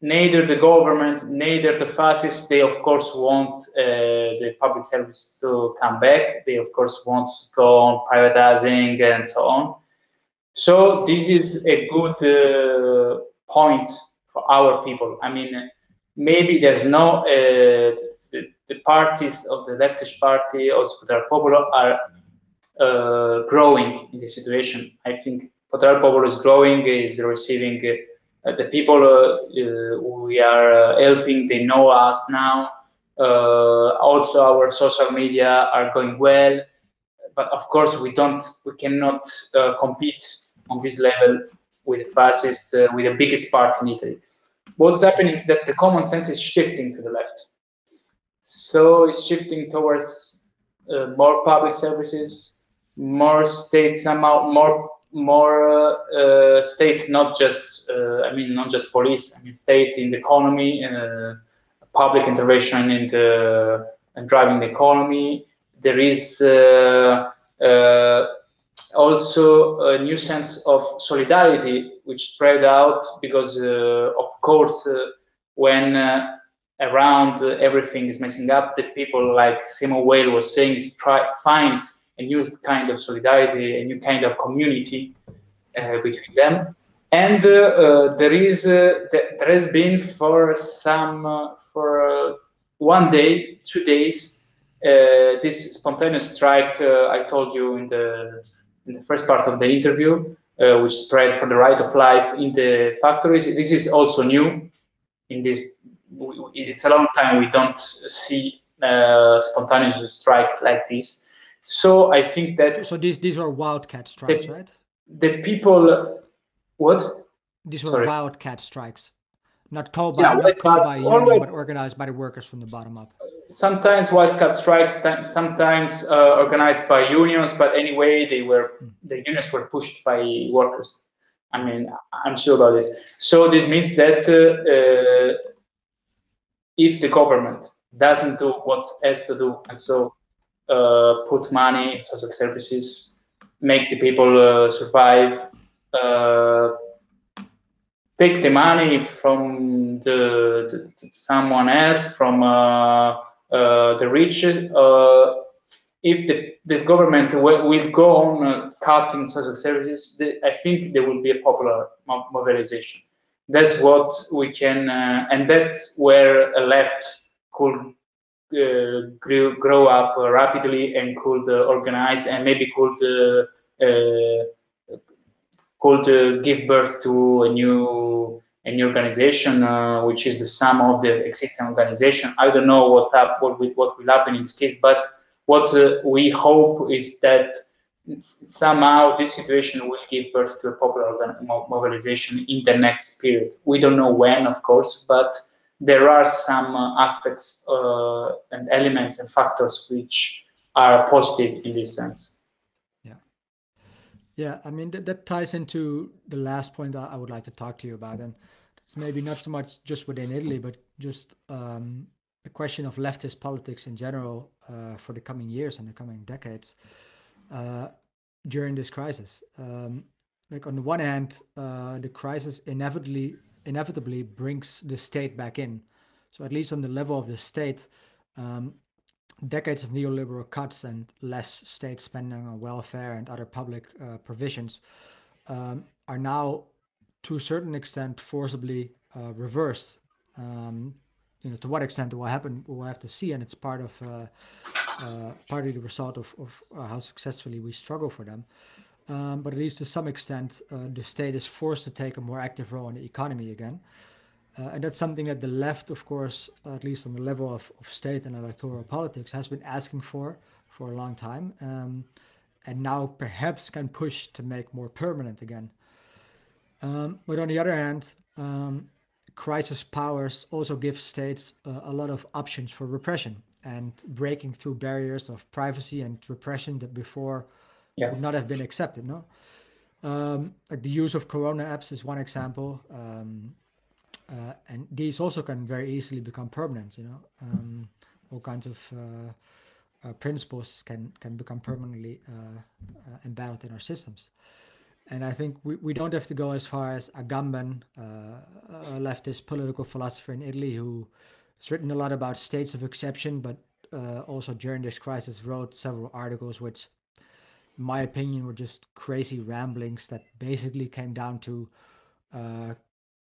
neither the government, neither the fascists, they of course want uh, the public service to come back. They of course want to go on privatizing and so on. So this is a good uh, point for our people. I mean, maybe there's no uh, the, parties of the leftist party or Potere Popolo are uh, growing in this situation. I think Potere Popolo is growing, is receiving uh, the people uh, uh, we are helping. They know us now. also, our social media are going well, but of course, we don't, we cannot compete on this level with the fascists, with the biggest party in Italy what's happening is that the common sense is shifting to the left. So it's shifting towards uh, more public services, more state somehow, more more uh, uh, states, not just uh, I mean not just police. I mean state in the economy, uh, public intervention in the and driving the economy. There is uh, also a new sense of solidarity which spread out because of course uh, when uh, around everything is messing up the people like simone weil was saying to try find a new kind of solidarity a new kind of community between them and uh, uh, there is uh, th there has been for some for one day two days this spontaneous strike i told you in the in the first part of the interview, uh, which spread for the right of life in the factories. This is also new. In this, it's a long time we don't see uh, spontaneous strike like this. So I think that. So these these were wildcat strikes, the, right? The people, what? These were Sorry. wildcat strikes, not called by yeah, not called by union, but organized by the workers from the bottom up sometimes wildcat strikes, sometimes uh, organized by unions, but anyway, they were the unions were pushed by workers. I mean, I'm sure about this. So this means that uh, uh, if the government doesn't do what has to do, and so uh, put money in social services, make the people uh, survive, uh, take the money from the, the someone else, from uh, the rich, uh, if the, the government will go on uh, cutting social services, I think there will be a popular mobilization. That's what we can, and that's where a left could uh, grow, grow, up uh, rapidly and could uh, organize and maybe could could give birth to a new a new organization, uh, which is the sum of the existing organization. I don't know what up, what, what will happen in this case, but what uh, we hope is that somehow this situation will give birth to a popular mobilization in the next period. We don't know when, of course, but there are some uh, aspects uh, and elements and factors which are positive in this sense. Yeah. Yeah, I mean, that, that ties into the last point I would like to talk to you about. And it's maybe not so much just within Italy, but just um, a question of leftist politics in general uh, for the coming years and the coming decades uh, during this crisis. Um, like on the one hand, uh, the crisis inevitably inevitably brings the state back in. So at least on the level of the state, um, decades of neoliberal cuts and less state spending on welfare and other public uh, provisions um, are now to a certain extent forcibly uh, reversed. Um, you know, to what extent will happen, we'll have to see, and it's part of uh, partly the result of, of uh, how successfully we struggle for them. Um, but at least to some extent, uh, the state is forced to take a more active role in the economy again. Uh, and that's something that the left, of course, at least on the level of, of state and electoral politics, has been asking for for a long time, um, and now perhaps can push to make more permanent again. Um, but on the other hand, um, crisis powers also give states uh, a lot of options for repression and breaking through barriers of privacy and repression that before yeah. would not have been accepted. No, um, like the use of Corona apps is one example, um, uh, and these also can very easily become permanent. You know, um, all kinds of uh, uh, principles can can become permanently uh, uh, embedded in our systems. And I think we, we don't have to go as far as Agamben, uh, a leftist political philosopher in Italy, who has written a lot about states of exception, but also during this crisis wrote several articles which in my opinion, were just crazy ramblings that basically came down to uh,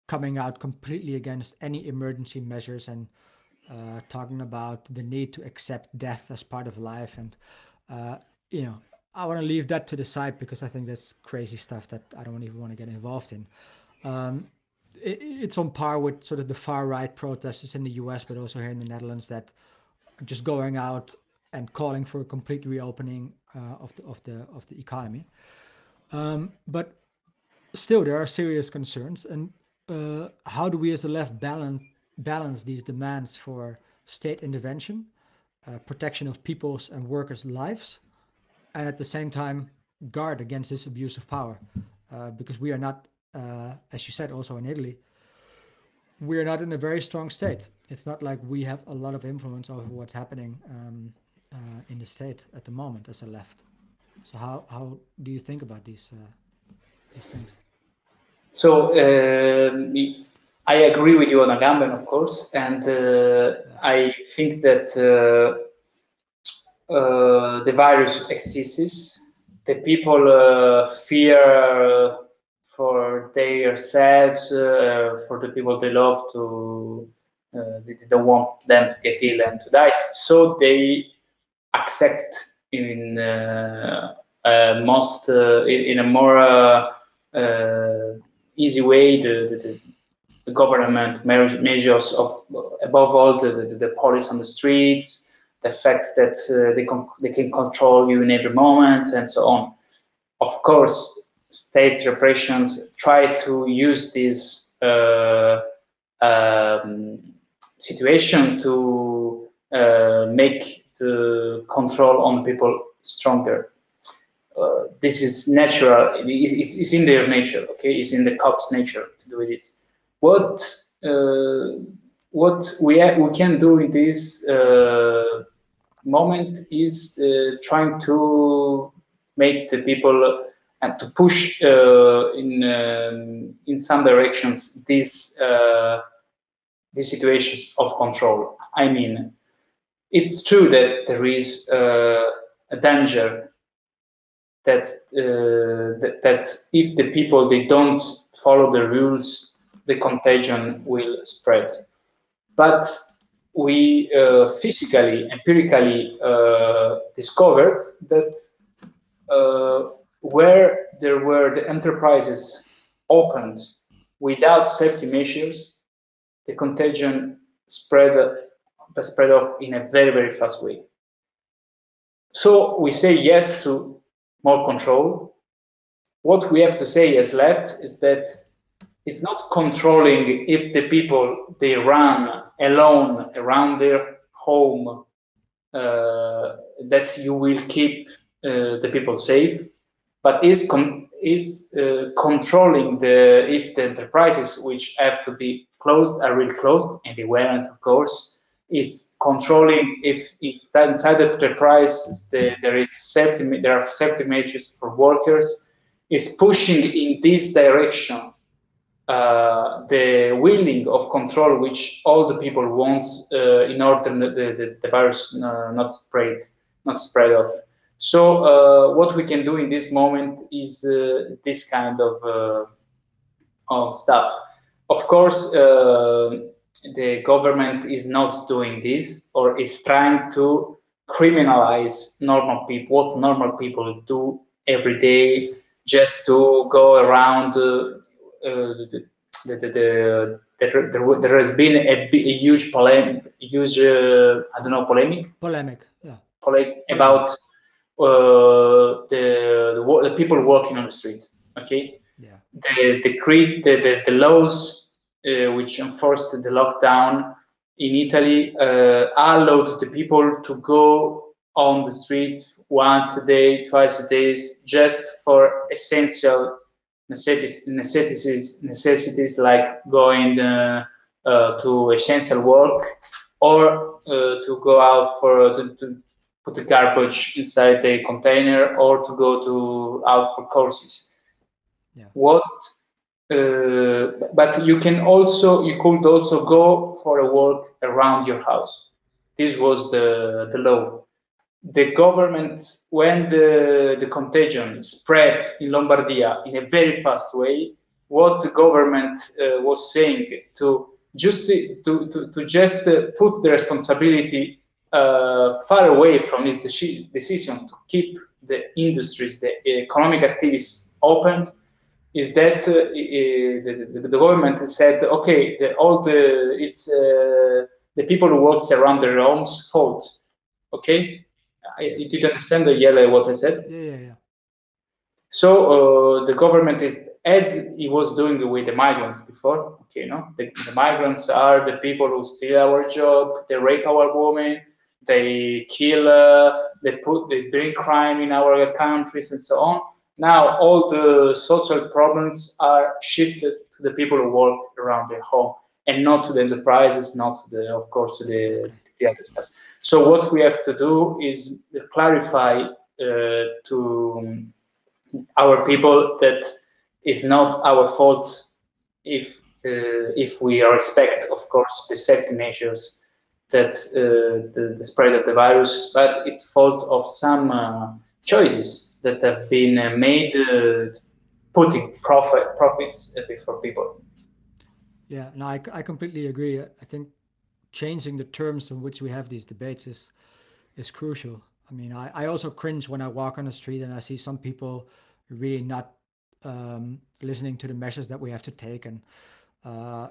coming out completely against any emergency measures and uh, talking about the need to accept death as part of life. And, uh, you know, I want to leave that to the side because I think that's crazy stuff that I don't even want to get involved in. Um, it's on par with sort of the far right protesters in the US, but also here in the Netherlands that are just going out and calling for a complete reopening uh, of the of the of the economy. Um, but still, there are serious concerns. And uh, how do we, as the left, balance balance these demands for state intervention, uh, protection of people's and workers' lives, and at the same time guard against this abuse of power? Uh, because we are not, uh, as you said, also in Italy, we are not in a very strong state. It's not like we have a lot of influence over what's happening um, uh, in the state at the moment as a left. So how how do you think about these uh, these things? So uh, I agree with you on Agamben, of course, and uh, I think that uh, uh, the virus exists. The people fear for themselves, for the people they love to. they don't want them to get ill and to die, so they accept in uh, uh, most uh, in a more easy way the, the, the government measures of above all the, the, the, police on the streets the fact that uh, they, they can control you in every moment and so on of course state repressions try to use this uh, um, situation to uh, make the control on people stronger. Uh, this is natural. It's, it's, it's, in their nature. Okay, it's in the cop's nature to do this. What uh, what we we can do in this uh, moment is uh, trying to make the people and to push uh, in um, in some directions these uh, these situations of control. I mean, it's true that there is uh, a danger that, uh, that, that if the people they don't follow the rules, the contagion will spread. But we uh, physically, empirically uh, discovered that where there were the enterprises opened without safety measures, the contagion spread spread off in a very, very fast way. So we say yes to more control. What we have to say as left is that it's not controlling if the people they run alone around their home uh, that you will keep uh, the people safe, but is is uh, controlling the if the enterprises which have to be closed are really closed, and they weren't, of course, it's controlling if it's inside the enterprise the, there is safety there are safety measures for workers is pushing in this direction uh, the willing of control which all the people wants uh, in order the, the, the virus uh, not spread not spread off so uh, what we can do in this moment is uh, this kind of, uh, of stuff of course the government is not doing this or is trying to criminalize normal people, what normal people do every day, just to go around. Uh, uh, the, the, the, the there, has been a, a huge polemic, huge uh, I don't know polemic. Polemic, yeah. Polemic about uh, the, the, the people working on the street. Okay. Yeah. The the the, the, the laws uh, which enforced the lockdown in Italy uh, allowed the people to go on the street once a day, twice a day, just for essential necessities, necessities, necessities like going uh, uh, to essential work or uh, to go out for to, to, put the garbage inside a container or to go to out for courses. Yeah. What? Uh, but you can also you could also go for a walk around your house. This was the the law the government, when the, the contagion spread in Lombardia in a very fast way, what the government uh, was saying to just to, to, to just uh, put the responsibility uh, far away from this decision to keep the industries, the economic activities opened, is that uh, the, the, the, government said, okay, the, all the it's uh, the people who works around their homes fault, okay, I, did you understand the yellow what I said? Yeah, yeah, yeah. So uh, the government is, as it was doing with the migrants before, okay, no, the, the, migrants are the people who steal our job, they rape our women, they kill, uh, they put, they bring crime in our countries and so on. Now all the social problems are shifted to the people who work around their home and not to the enterprises, not to the, of course, to the, the other stuff. So what we have to do is clarify uh, to our people that it's not our fault if uh, if we respect, of course, the safety measures that uh, the, the, spread of the virus, but it's fault of some uh, choices that have been uh, made uh, putting profit profits before people. Yeah, no, I, I completely agree. I think changing the terms in which we have these debates is is crucial. I mean, I, I also cringe when I walk on the street and I see some people really not um, listening to the measures that we have to take, and uh,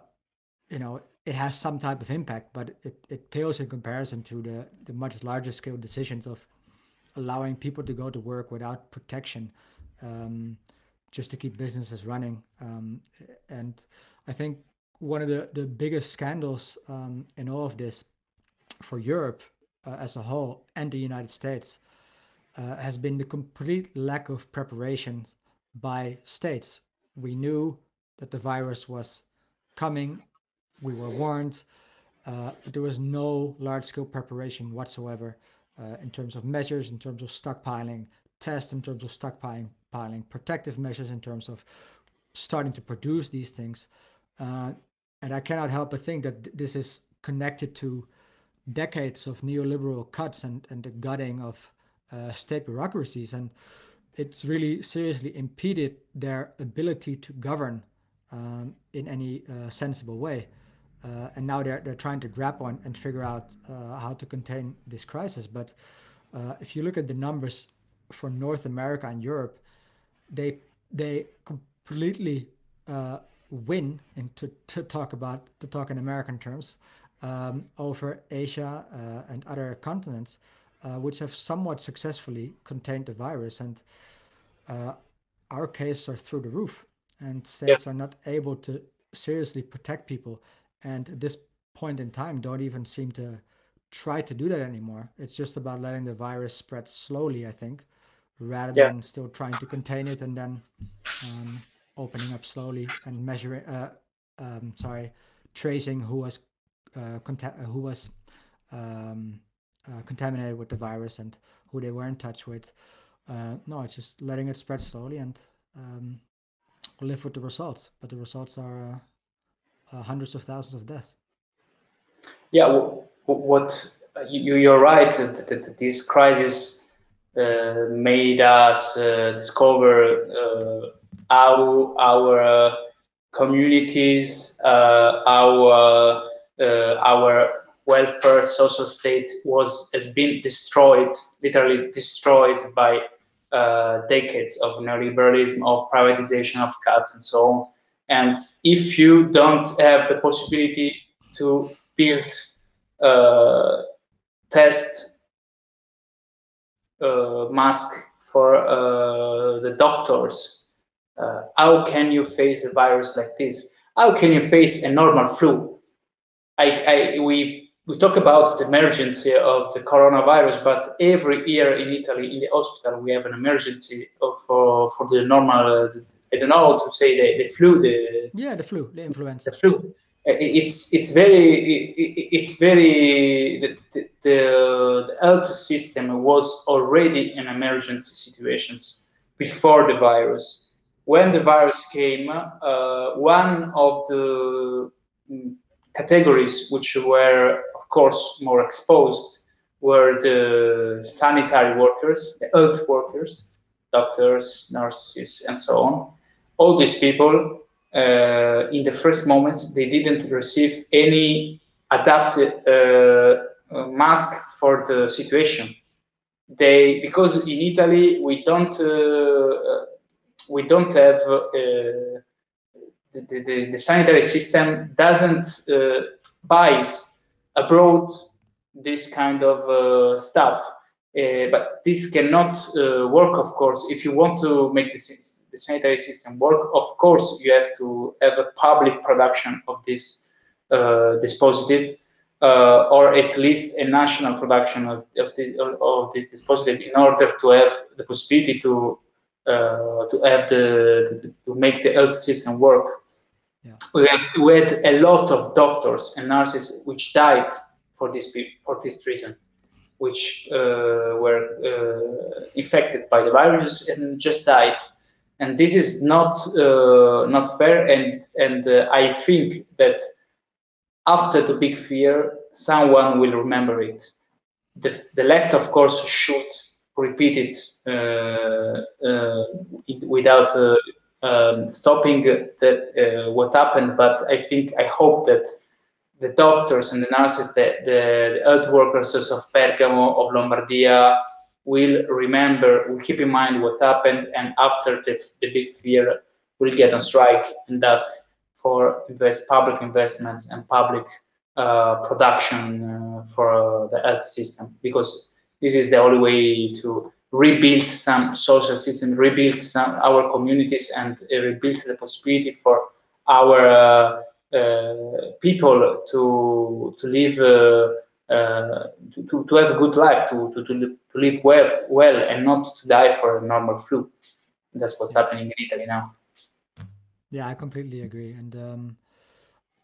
you know, it has some type of impact, but it, it pales in comparison to the the much larger scale decisions of allowing people to go to work without protection, um, just to keep businesses running. Um, and I think one of the, the biggest scandals um, in all of this for Europe uh, as a whole and the United States uh, has been the complete lack of preparations by states. We knew that the virus was coming, we were warned, uh, there was no large scale preparation whatsoever uh, in terms of measures, in terms of stockpiling, tests in terms of stockpiling, piling, protective measures in terms of starting to produce these things. Uh, and I cannot help but think that this is connected to decades of neoliberal cuts and, and the gutting of uh, state bureaucracies. And it's really seriously impeded their ability to govern um, in any uh, sensible way. Uh, and now they're, they're trying to grapple and, and figure out uh, how to contain this crisis. But uh, if you look at the numbers for North America and Europe, they they completely uh, win and to, to talk about to talk in American terms um, over Asia uh, and other continents, uh, which have somewhat successfully contained the virus. And uh, our cases are through the roof, and states yeah. are not able to seriously protect people. And at this point in time, don't even seem to try to do that anymore. It's just about letting the virus spread slowly, I think, rather yeah. than still trying to contain it and then um, opening up slowly and measuring, uh, um, sorry, tracing who was uh, who was um, uh, contaminated with the virus and who they were in touch with. Uh, no, it's just letting it spread slowly and um, live with the results. But the results are uh, uh, hundreds of thousands of deaths. Yeah, what you, you're right that, this crisis uh, made us discover how our communities, uh, our uh, our welfare social state was has been destroyed, literally destroyed by uh, decades of neoliberalism, of privatization of cuts and so on. And if you don't have the possibility to build, uh, test, uh, mask for uh, the doctors, uh, how can you face a virus like this? How can you face a normal flu? I, I, we, we talk about the emergency of the coronavirus, but every year in Italy, in the hospital, we have an emergency for, for the normal, I don't know how to say, the, the flu. The, yeah, the flu, the influenza. The flu it's it's very it's very the, the, the health system was already in emergency situations before the virus when the virus came uh, one of the mm, categories which were of course more exposed were the sanitary workers the health workers doctors nurses and so on all these people uh, in the first moments, they didn't receive any adapted uh, uh, mask for the situation. They because in Italy we don't we don't have the, the, the, sanitary system doesn't uh, buys abroad this kind of uh, stuff. Uh, but this cannot work, of course, if you want to make this the sanitary system work, of course, you have to have a public production of this uh, dispositive, uh, or at least a national production of, of, the, of, this dispositive in order to have the possibility to uh, to have the, the, to make the health system work. Yeah. We have we had a lot of doctors and nurses which died for this for this reason, which uh, were uh, infected by the virus and just died. And this is not uh, not fair. And and i think that after the big fear someone will remember it. The, the left of course should repeat it uh, uh without uh, um, stopping the, what happened. But i think i hope that the doctors and the nurses the, the health workers of bergamo of lombardia will remember, will keep in mind what happened, and after the, the big fear, will get on strike and ask for invest public investments and public uh, production uh, for uh, the health system because this is the only way to rebuild some social system, rebuild some our communities, and rebuild the possibility for our uh, people to to live uh, to, to have a good life, to, to, to, live, to live well, well and not to die for a normal flu. That's what's happening in Italy now. Yeah, I completely agree. And um,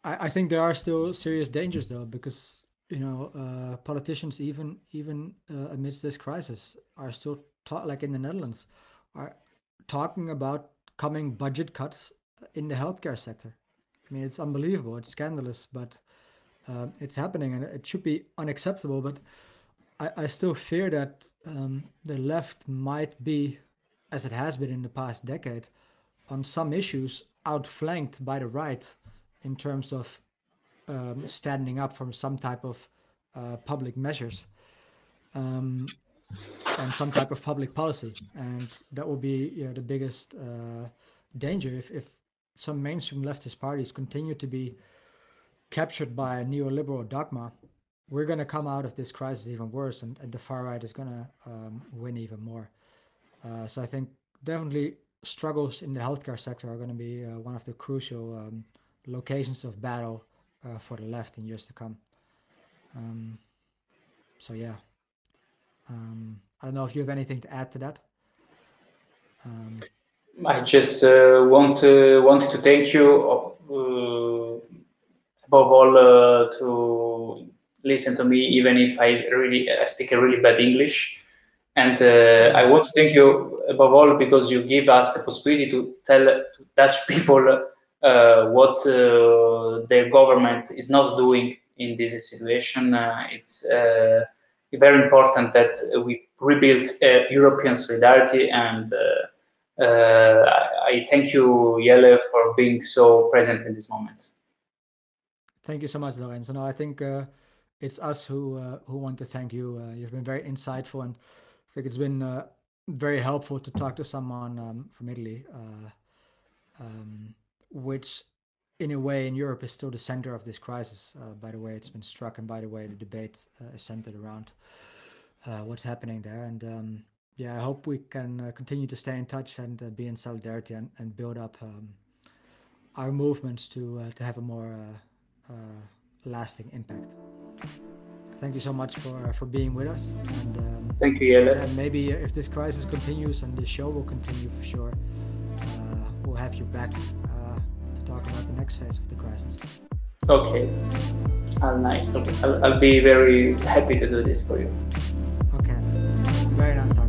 I, I, think there are still serious dangers though, because you know uh, politicians even even uh, amidst this crisis are still ta- like in the Netherlands are talking about coming budget cuts in the healthcare sector. I mean, it's unbelievable. It's scandalous, but uh, it's happening and it should be unacceptable. But I, I still fear that um, the left might be, as it has been in the past decade, on some issues outflanked by the right in terms of um, standing up for some type of uh, public measures um, and some type of public policy. And that will be you know, the biggest uh, danger if, if some mainstream leftist parties continue to be captured by a neoliberal dogma, we're going to come out of this crisis even worse, and, and the far right is going to um, win even more. Uh, so I think definitely struggles in the healthcare sector are going to be uh, one of the crucial um, locations of battle uh, for the left in years to come. Um, so yeah, um, I don't know if you have anything to add to that. I just uh, want to wanted to thank you uh, above all uh, to listen to me even if I really I speak a really bad English. And uh, I want to thank you above all because you give us the possibility to tell Dutch people uh, what uh, their government is not doing in this situation. Uh, it's uh, very important that we rebuild European solidarity and I thank you, Jelle, for being so present in this moment. Thank you so much, Lorenzo. No, I think uh, it's us who uh, who want to thank you. Uh, you've been very insightful, and I think it's been uh, very helpful to talk to someone um, from Italy, uh, um, which in a way in Europe is still the center of this crisis. Uh, by the way, it's been struck, and by the way, the debate uh, is centered around what's happening there. And um, yeah, I hope we can continue to stay in touch and be in solidarity and, and build up um, our movements to to have a more lasting impact. Thank you so much for for being with us. And um, thank you, Jelle. And maybe if this crisis continues and the show will continue for sure, uh, we'll have you back uh, to talk about the next phase of the crisis. Okay, I'll, nice. I'll, I'll be very happy to do this for you. Okay, very nice.